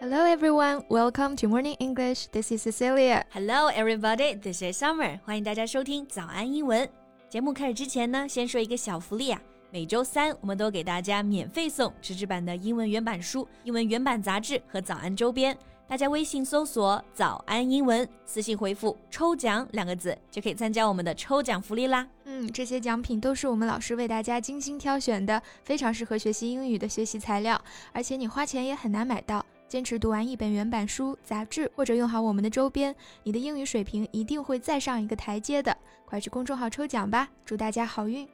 Hello everyone, welcome to Morning English. This is Cecilia. Hello everybody, this is Summer. 欢迎大家收听早安英文。节目开始之前呢，先说一个小福利啊。每周三，我们都给大家免费送纸质版的英文原版书、英文原版杂志和早安周边。大家微信搜索“早安英文”，私信回复“抽奖”两个字，就可以参加我们的抽奖福利啦。嗯，这些奖品都是我们老师为大家精心挑选的，非常适合学习英语的学习材料，而且你花钱也很难买到。坚持读完一本原版书、杂志，或者用好我们的周边，你的英语水平一定会再上一个台阶的。快去公众号抽奖吧，祝大家好运！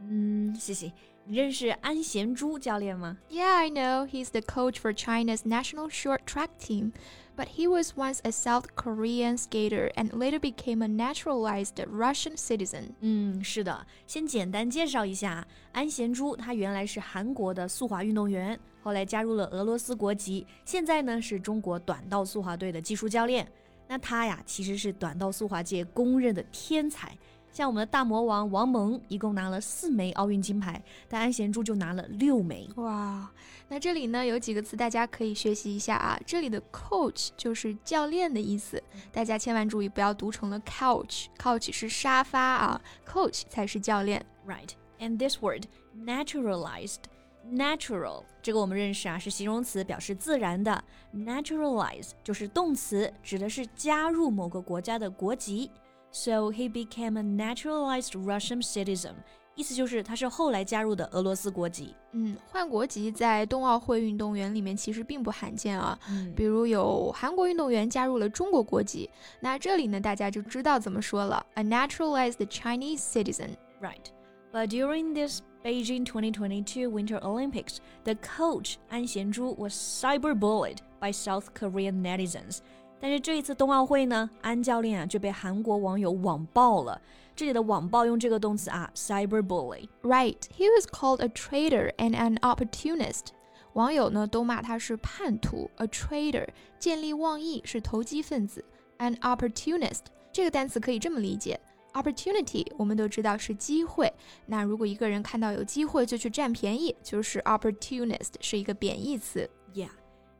嗯，谢谢。你认识安贤洙教练吗？Yeah, I know. He's the coach for China's national short track team. But he was once a South Korean skater and later became a naturalized Russian citizen. 嗯，是的。先简单介绍一下，安贤洙他原来是韩国的速滑运动员，后来加入了俄罗斯国籍，现在呢是中国短道速滑队的技术教练。那他呀，其实是短道速滑界公认的天才。 像我们的大魔王王蒙一共拿了四枚奥运金牌，但安贤洙就拿了六枚。哇，那这里呢有几个词大家可以学习一下啊。这里的 coach 就是教练的意思，大家千万注意不要读成了 couch，couch 是沙发啊，coach 才是教练。Right，and this word naturalized，natural 这个我们认识啊，是形容词，表示自然的；naturalize 就是动词，指的是加入某个国家的国籍。So he became a naturalized Russian citizen，意思就是他是后来加入的俄罗斯国籍。嗯，换国籍在冬奥会运动员里面其实并不罕见啊。嗯，比如有韩国运动员加入了中国国籍，那这里呢大家就知道怎么说了，a naturalized Chinese citizen。Right. But during this Beijing 2022 Winter Olympics, the coach An Xianzhu was cyberbullied by South Korean netizens. 但是这一次冬奥会呢，安教练啊就被韩国网友网暴了。这里的网暴用这个动词啊，cyberbully。Right, he was called a traitor and an opportunist。网友呢都骂他是叛徒，a traitor，见利忘义是投机分子，an opportunist。这个单词可以这么理解，opportunity 我们都知道是机会。那如果一个人看到有机会就去占便宜，就是 opportunist，是一个贬义词。Yeah,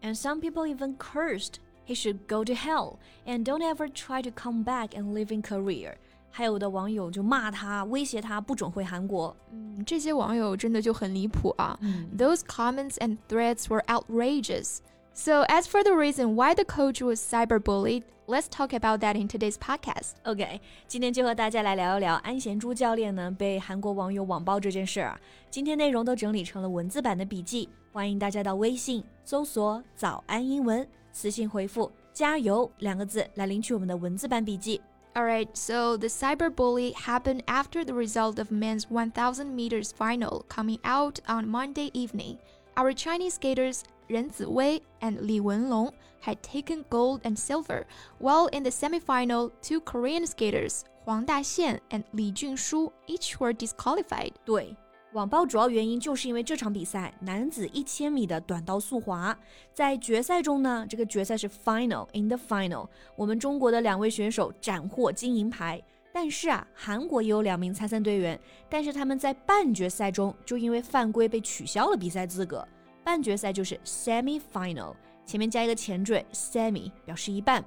and some people even cursed he should go to hell and don't ever try to come back and live in Korea。还有的网友就骂他，威胁他不准回韩国。嗯，这些网友真的就很离谱啊。嗯，Those comments and threats were outrageous. So, as for the reason why the coach was cyberbullied, let's talk about that in today's podcast. OK，今天就和大家来聊一聊安贤洙教练呢被韩国网友网暴这件事儿。今天内容都整理成了文字版的笔记，欢迎大家到微信搜索“早安英文”。 私信回复“加油”两个字来领取我们的文字版笔记。Alright, so the cyberbully happened after the result of men's 1000 meters final coming out on Monday evening. Our Chinese skaters Ren Ziwei and Li Wenlong had taken gold and silver, while in the semifinal, two Korean skaters, Huang Daxian and Li Junshu, each were disqualified. 对。 网暴主要原因就是因为这场比赛男子一千米的短道速滑，在决赛中呢，这个决赛是 final，in the final，我们中国的两位选手斩获金银牌。但是啊，韩国也有两名参赛队员，但是他们在半决赛中就因为犯规被取消了比赛资格。半决赛就是 semi final，前面加一个前缀 semi，表示一半。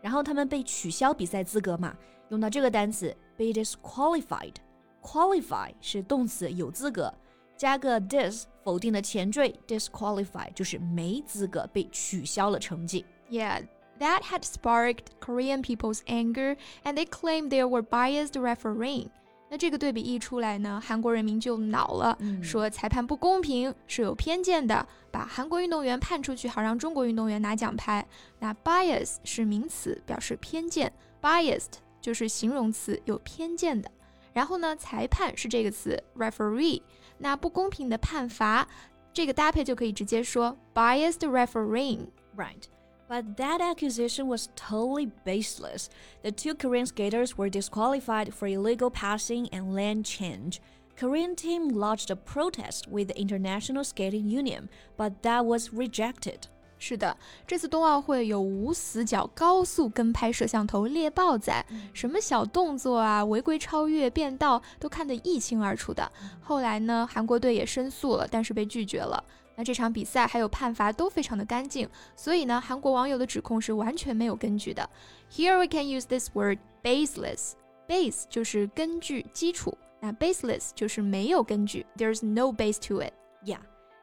然后他们被取消比赛资格嘛，用到这个单词 be disqualified。Qualify 是动词有资格，加个 dis 否定的前缀 disqualify 就是没资格被取消了成绩。Yeah. That had sparked Korean people's anger, and they claimed there were biased refereeing. 那这个对比一出来呢，韩国人民就恼了，嗯、说裁判不公平，是有偏见的，把韩国运动员判出去，好让中国运动员拿奖牌。那 bias 是名词，表示偏见；biased 就是形容词，有偏见的。然后呢，裁判是这个词 referee，那不公平的判罚，这个搭配就可以直接说 biased refereeing。Right. But that accusation was totally baseless. The two Korean skaters were disqualified for illegal passing and lane change. Korean team lodged a protest with the International Skating Union, but that was rejected. 是的，这次冬奥会有无死角高速跟拍摄像头猎豹仔，什么小动作啊、违规超越、变道都看得一清二楚的。后来呢，韩国队也申诉了，但是被拒绝了。那这场比赛还有判罚都非常的干净，所以呢，韩国网友的指控是完全没有根据的。Here we can use this word baseless. Base 就是根据、基础，那 baseless 就是没有根据，there's no base to it. Yeah.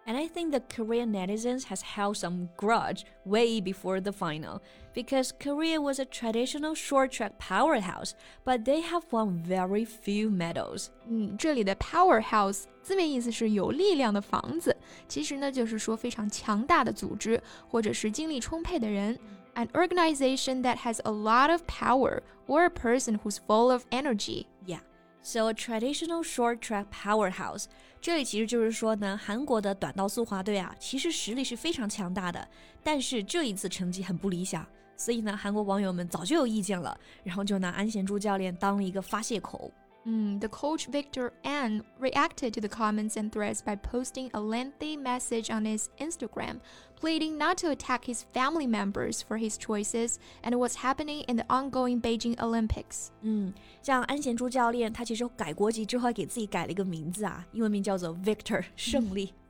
And I think the Korean netizens has held some grudge way before the final because Korea was a traditional short track powerhouse, but they have won very few medals. 嗯，这里的 powerhouse 字面意思是有力量的房子，其实呢就是说非常强大的组织或者是精力充沛的人。An organization that has a lot of power or a person who's full of energy. So a traditional short track powerhouse，这里其实就是说呢，韩国的短道速滑队啊，其实实力是非常强大的，但是这一次成绩很不理想，所以呢，韩国网友们早就有意见了，然后就拿安贤洙教练当了一个发泄口。Mm, the coach Victor An reacted to the comments and threats by posting a lengthy message on his Instagram, pleading not to attack his family members for his choices and what's happening in the ongoing Beijing Olympics. Mm. 嗯，像安贤洙教练，他其实改国籍之后，还给自己改了一个名字啊，英文名叫做 Victor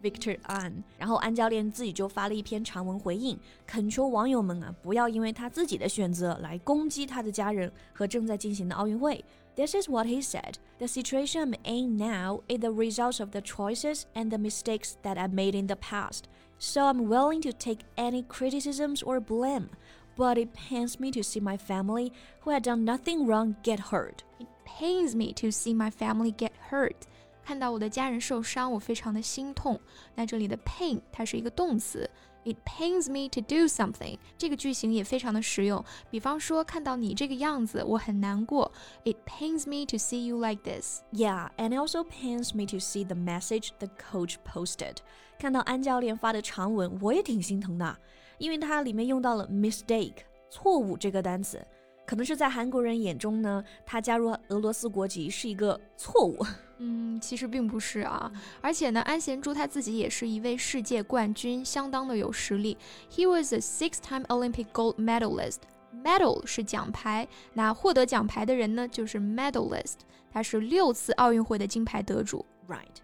Victor An。然后安教练自己就发了一篇长文回应，恳求网友们啊，不要因为他自己的选择来攻击他的家人和正在进行的奥运会。this is what he said. The situation I'm in now is the result of the choices and the mistakes that I made in the past. So I'm willing to take any criticisms or blame. But it pains me to see my family, who had done nothing wrong, get hurt. It pains me to see my family get hurt. 看到我的家人受伤，我非常的心痛。那这里的 pain 它是一个动词 ，it pains me to do something 这个句型也非常的实用。比方说，看到你这个样子，我很难过。It pains me to see you like this. Yeah, and it also pains me to see the message the coach posted. 看到安教练发的长文，我也挺心疼的，因为它里面用到了 mistake 错误这个单词。 可能是在韩国人眼中呢，他加入俄罗斯国籍是一个错误。嗯，其实并不是啊，而且呢，安贤洙他自己也是一位世界冠军，相当的有实力。He was a six-time Olympic gold medalist. Medal 是奖牌，那获得奖牌的人呢，就是 medalist，他是六次奥运会的金牌得主。Right.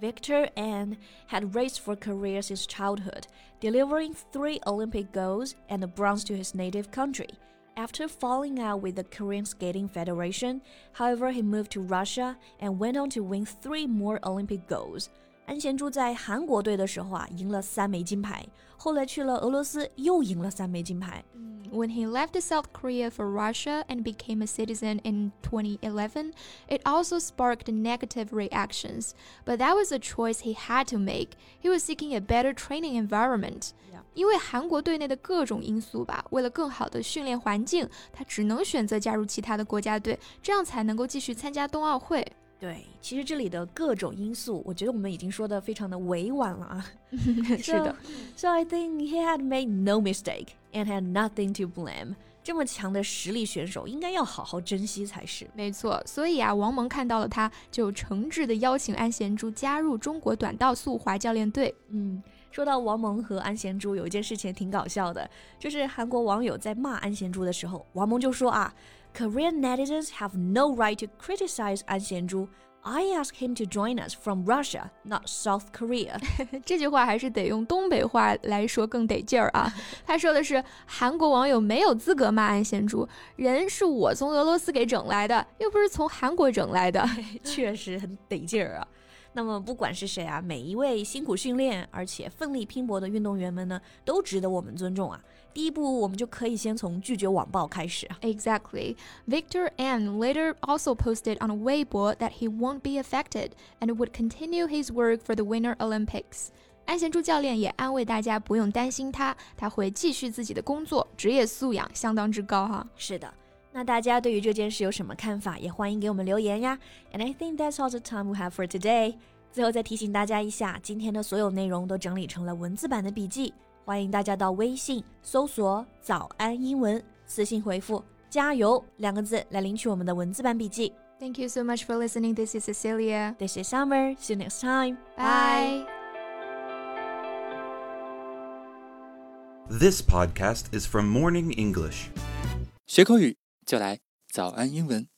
Victor An had raced for Korea since childhood, delivering three Olympic golds and a bronze to his native country. After falling out with the Korean Skating Federation, however, he moved to Russia and went on to win three more Olympic golds. 安贤洙在韩国队的时候啊，赢了三枚金牌，后来去了俄罗斯，又赢了三枚金牌。When he left South Korea for Russia and became a citizen in 2011, it also sparked negative reactions. But that was a choice he had to make. He was seeking a better training environment. 因为韩国队内的各种因素吧，为了更好的训练环境，他只能选择加入其他的国家队，这样才能够继续参加冬奥会。 对，其实这里的各种因素，我觉得我们已经说的非常的委婉了啊。是的。So I think he had made no mistake and had nothing to blame. 这么强的实力选手，应该要好好珍惜才是。没错，所以啊，王蒙看到了他，就诚挚的邀请安贤洙加入中国短道速滑教练队。嗯。说到王蒙和安贤洙，有一件事情挺搞笑的，就是韩国网友在骂安贤洙的时候，王蒙就说啊，Korean netizens have no right to criticize 安贤洙。I asked him to join us from Russia, not South Korea。这句话还是得用东北话来说更得劲儿啊。他说的是韩国网友没有资格骂安贤洙，人是我从俄罗斯给整来的，又不是从韩国整来的，确实很得劲儿啊。那么不管是谁啊，每一位辛苦训练而且奋力拼搏的运动员们呢，都值得我们尊重啊。第一步，我们就可以先从拒绝网暴开始。Exactly. Victor An later also posted on Weibo that he won't be affected and would continue his work for the Winter Olympics. 安贤洙教练也安慰大家不用担心他，他会继续自己的工作，职业素养相当之高哈。是的。那大家对于这件事有什么看法？也欢迎给我们留言呀。And I think that's all the time we have for today。最后再提醒大家一下，今天的所有内容都整理成了文字版的笔记，欢迎大家到微信搜索“早安英文”，私信回复“加油”两个字来领取我们的文字版笔记。Thank you so much for listening. This is Cecilia. This is Summer. See you next time. Bye. This podcast is from Morning English. 学口语 就来早安英文。